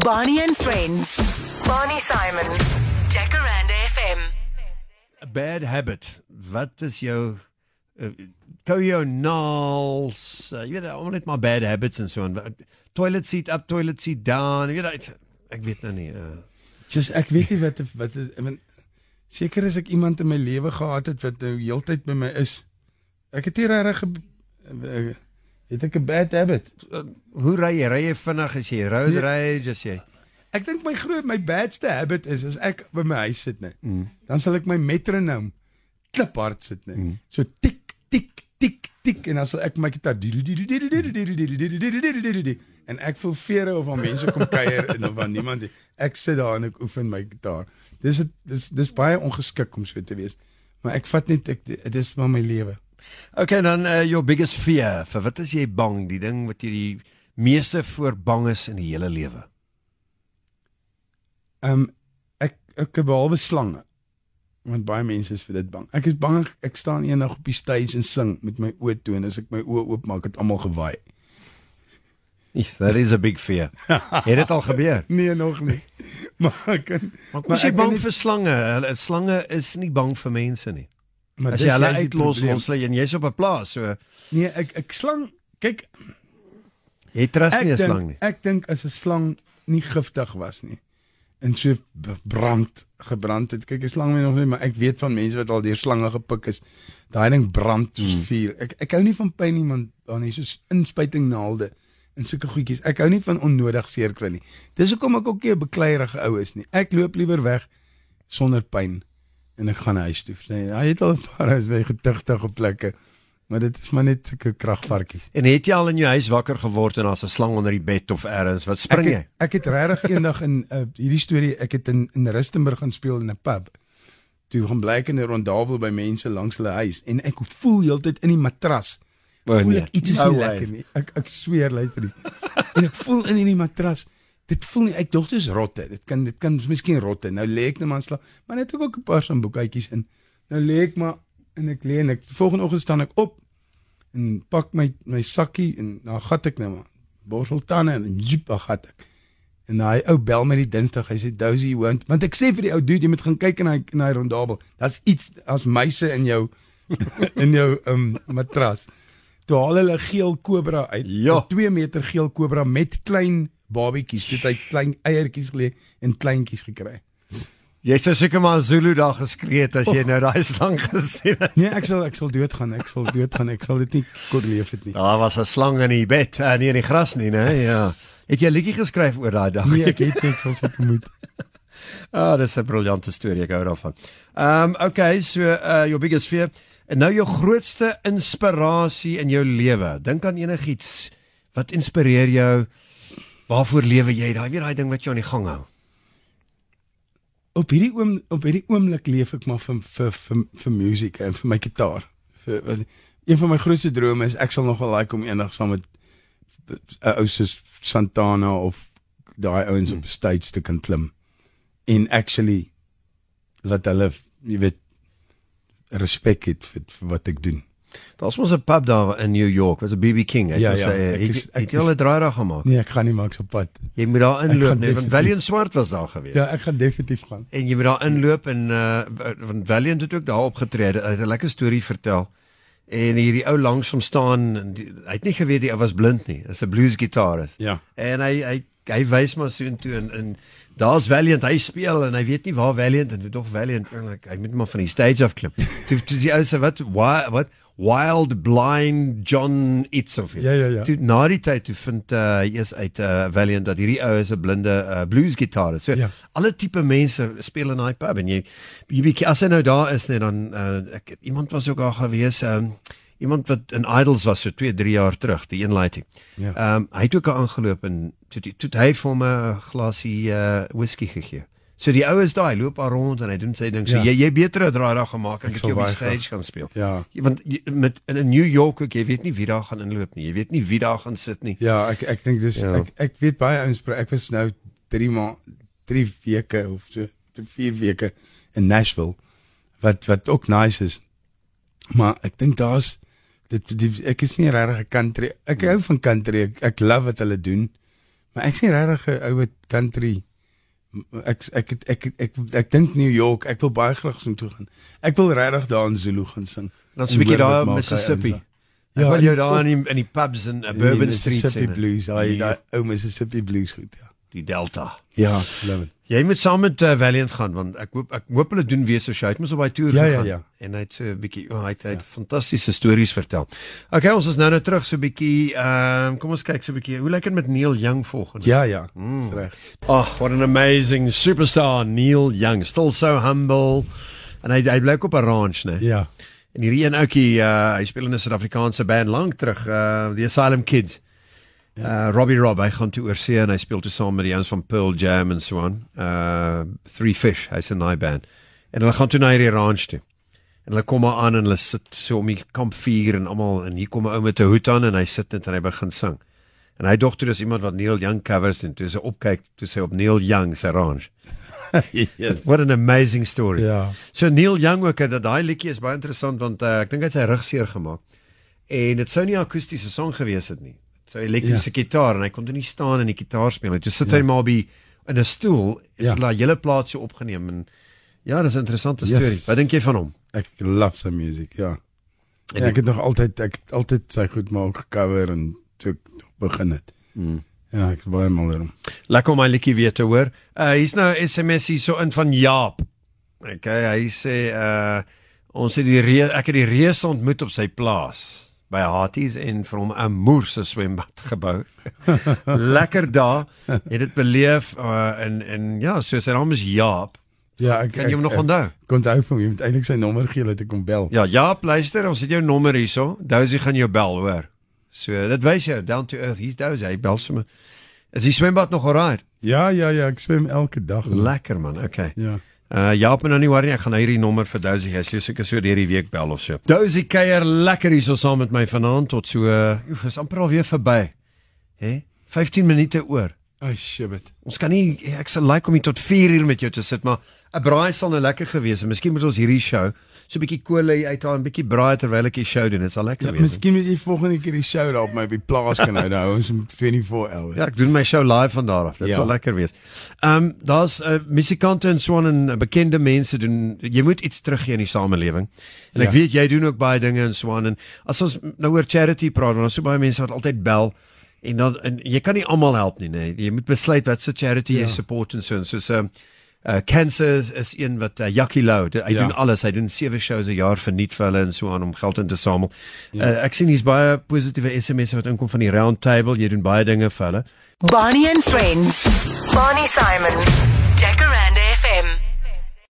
Bonnie and Friends. Bonnie Simon. Jacaranda FM. A bad habit. Wat is jou uh, kou jou nails? Uh, jy weet almal het maar bad habits en so en toilet seat up, toilet seat down. Jy weet ek weet nou nie. Uh. Just ek weet nie wat wat ek bedoel seker as ek iemand in my lewe gehad het wat nou heeltyd by my is. Ek het nie regtig het ek 'n bad habit. Uh, hoe ry jy? Ry jy vinnig as jy road nee, rage as jy? Ek dink my groot my badste habit is as ek by my huis sit net. Mm. Dan sal ek my metronoom kliphard sit net. Mm. So tik tik tik tik en dan sal ek my gitaar en ek voel vere of al mense kom kuier en of niemand ek sit daar en ek oefen my gitaar. Dis dis dis baie ongeskik om so te wees. Maar ek vat net ek dit is maar my lewe. Okay dan uh, your biggest fear. Vir wat is jy bang? Die ding wat jy die meeste voor bang is in die hele lewe. Ehm um, ek ek behalwe slange. Want baie mense is vir dit bang. Ek is bang ek staan eendag op die stage en sing met my oë toe en as ek my oë oopmaak het almal gewaai. That is a big fear. Het dit al gebeur? Nee, nog nie. Maar ek kan Maar, maar jy bang nie, vir slange? Slange is nie bang vir mense nie. Maar as jy hulle uitlos ons lê en jy's op 'n plaas, so Nee, ek ek slang kyk jy trust nie 'n slang nie. Ek dink as 'n slang nie giftig was nie en so brand gebrand het. Kyk, 'n slang weet nog nie, maar ek weet van mense wat al deur slange gepik is. Daai ding brand soos hmm. vuur. Ek ek hou nie van pyn nie, want dan is so inspuiting naalde en sulke goedjies. Ek hou nie van onnodig seer kry nie. Dis hoekom ek ook nie 'n bekleierige ou is nie. Ek loop liewer weg sonder pyn en ek gaan huis toe. Sê, hy het al 'n paar huis weg getigtige plekke. Maar dit is maar net sulke kragvarkies. En het jy al in jou huis wakker geword en daar's 'n slang onder die bed of elders? Wat spring jy? Ek het, het regtig eendag in uh, hierdie storie, ek het in in Rustenburg gaan speel in 'n pub. Toe gaan blyk in 'n rondawel by mense langs hulle huis en ek voel heeltyd in die matras. Oh, voel nee. ek iets is no nie lekker nie. Ek ek sweer luister nie. en ek voel in hierdie matras Dit voel nie ek dink dit is rotte. Dit kan dit kan miskien rotte. Nou lê ek net maar slaap, maar net ook 'n paar samboeketjies in. Nou lê ek maar en ek lê en ek volgende oggend staan ek op en pak my my sakkie en dan gat ek nou maar borsel tande en jip gat ek. En daai ou bel my die Dinsdag, hy sê Dozy want want ek sê vir die ou dude jy moet gaan kyk in hy in hy rondabel. Dat's iets as meise in jou in jou um matras. Toe haal hulle geel kobra uit. Ja. 2 meter geel kobra met klein babietjies. Dit hy klein eiertjies gelê en kleintjies gekry. Jy sê seker maar Zulu daar geskree het as jy nou daai slang gesien het. Nee, ek sal ek sal doodgaan. Ek sal doodgaan. Ek sal dit nie kon leef het nie. Daar was 'n slang in die bed, uh, nie in die gras nie, né? Ja. Het jy 'n liedjie geskryf oor daai dag? Nee, ek het net so seker moet. Ah, oh, dis 'n briljante storie, ek hou daarvan. Ehm um, okay, so uh your biggest fear en nou jou grootste inspirasie in jou lewe. Dink aan enigiets wat inspireer jou. Waarvoor lewe jy? Daai weer daai ding wat jou aan die gang hou op hierdie oom op hierdie oomblik leef ek maar vir vir vir vir musiek en vir my gitaar. Vir wat een van my grootste drome is ek sal nog wel like om eendag saam met 'n ou soos Santana of daai ouens hmm. op stage te kan klim in actually laat hulle jy weet respek het vir, vir wat ek doen. Daar's mos 'n pub daar in New York, was 'n BB King. Ek ja, ja, sê ek is, ek het jy al 'n draai daar gemaak? Nee, ek gaan nie maak so pad. Jy moet daar inloop, nee, want Valiant Swart was daar gewees. Ja, ek gaan definitief gaan. En jy moet daar inloop en uh want Valiant het ook daar opgetree. Hy het 'n lekker storie vertel. En hierdie ou langs hom staan en die, hy het nie geweet hy was blind nie. Hy's 'n blues gitarist. Ja. En hy hy hy wys maar so intoe en in daar's Valiant hy speel en hy weet nie waar Valiant en tog Valiant eintlik hy moet maar van die stage af klim. Toe toe die ou sê wat why what Wild Blind John Itzoff. Ja ja ja. Toe na die tyd toe vind uh, hy is uit uh, Valiant dat hierdie ou is 'n blinde uh, blues gitarist. So ja. alle tipe mense speel in daai pub en jy jy as hy nou daar is net dan uh, ek iemand was ook daar gewees um, iemand wat in Idols was so 2 3 jaar terug die een lighting. Ja. Ehm um, hy het ook aangeloop en toe toe hy vir hom 'n glasie uh, whisky gegee. So die oues daai loop daar rond en hy doen sy ding. So ja. jy jy beter 'n draai daar gemaak ek jy op die stage kan speel. Ja. Want jy, met in 'n New York ook jy weet nie wie daar gaan inloop nie. Jy weet nie wie daar gaan sit nie. Ja, ek ek dink dis ja. ek ek weet baie ouens ek was nou 3 maande 3 weke of so 4 weke in Nashville wat wat ook nice is. Maar ek dink daar's dit die, ek is nie regtig 'n country. Ek hou van country. Ek, ek love wat hulle doen. Maar ek sien regtig 'n ou country ek ek ek ek ek, ek, ek dink New York, ek wil baie graag so toe gaan. Ek wil regtig daar in Zulu gaan sing. Dan 'n bietjie daar Mississippi. Ja, wil jy daar in die, in die pubs in uh, Bourbon Street sing. Mississippi blues, daai daai ou Mississippi blues goed, ja. Die Delta. Ja, it. Jy moet saam met uh, Valiant gaan want ek hoop ek hoop hulle doen weer so sy het mos op baie toer ja, gegaan. Ja, ja. En hy het so 'n bietjie oh, hy het, hy het ja. fantastiese stories vertel. Okay, ons is nou net terug so 'n bietjie ehm um, kom ons kyk so 'n bietjie. Hoe lyk dit met Neil Young volgende? Ja, ja. Mm. Reg. Oh, what an amazing superstar Neil Young. Still so humble. En hy hy bly op 'n ranch, né? Ja. En hierdie een ouetjie, uh, hy speel in 'n Suid-Afrikaanse band lank terug, uh the Asylum Kids. Ja. Uh Robbie Rob, hy gaan toe oorsee en hy speel toe saam met die ouens van Pearl Jam en so aan. Uh Three Fish, hy's 'n nice band. En hulle gaan toe na hierdie ranch toe. En hulle kom maar aan en hulle sit so om die kampvuur en almal en hier kom 'n ou met 'n hoed aan en hy sit net en hy begin sing. En hy dog toe dis iemand wat Neil Young covers en toe sy opkyk toe sy op Neil Young se ranch. yes. What an amazing story. Ja. So Neil Young ook dat daai liedjie is baie interessant want uh, ek dink hy het sy rug seer gemaak. En dit sou nie 'n akoestiese sang gewees het nie so elektriese ja. gitaar en hy kon toe nie staan en die gitaar speel nie. Toe sit ja. hy maar by in 'n stoel en ja. laat hele plaat so opgeneem en ja, dis 'n interessante yes. storie. Wat dink jy van hom? Ek love sy musiek, ja. En ja, ek het nog altyd ek altyd sy goed maak gecover en toe begin het. Mm. Ja, ek baie mal daarom. Lekker om my liedjie weer te hoor. Uh hier's nou SMS hier so in van Jaap. Okay, hy sê uh ons het die reë ek het die reus ontmoet op sy plaas by Harties en vir hom 'n moerse swembad gebou. Lekker daar. Het dit beleef uh, en en ja, so sy naam is Jaap. Ja, ek kan jy hom nog onthou? Kon hy vir my met eintlik sy nommer gee dat ek kom bel. Ja, Jaap, luister, ons het jou nommer hierso. Dousie gaan jou bel, hoor. So, dit wys jou down to earth. Hier's Dousie, hy bel sommer. Is die swembad nog oral? Ja, ja, ja, ek swem elke dag. Lekker man. Okay. Ja. Uh ja, en nou nie worry, ek gaan nou hierdie nommer vir Dozy hê. Jy seker so deur die week bel of so. Dozy kuier lekker hier so saam met my vanaand tot so uh is amper al weer verby. Hè? 15 minute oor. Ai, shit. Ons kan nie ek sal like om hier tot 4 uur met jou te sit, maar 'n braai sal nou lekker gewees het. Miskien moet ons hierdie show so 'n bietjie kolle uit haar 'n bietjie braai terwyl ek die show doen. Dit sal lekker ja, wees. Miskien moet jy volgende keer die show daar op my by plaas kan hou. Nou ons moet 24 hours. Ja, ek doen my show live van daar af. Dit ja. sal lekker wees. Ehm um, daar's uh, musikante en so 'n uh, bekende mense doen jy moet iets teruggee in die samelewing. En ek ja. weet jy doen ook baie dinge in Swan en as ons nou oor charity praat, dan is so baie mense wat altyd bel en dan en jy kan nie almal help nie, nee. Jy moet besluit wat se charity ja. jy support en so en so's 'n um, uh cancer is, is een wat uh, Jackie Lou hy ja. doen alles hy doen sewe shows 'n jaar vir nuut vir hulle en so aan om geld in te samel. Ja. Uh, ek sien hier's baie positiewe SMS'e wat inkom van die round table jy doen baie dinge vir hulle. Bonnie and Friends. Bonnie Simon.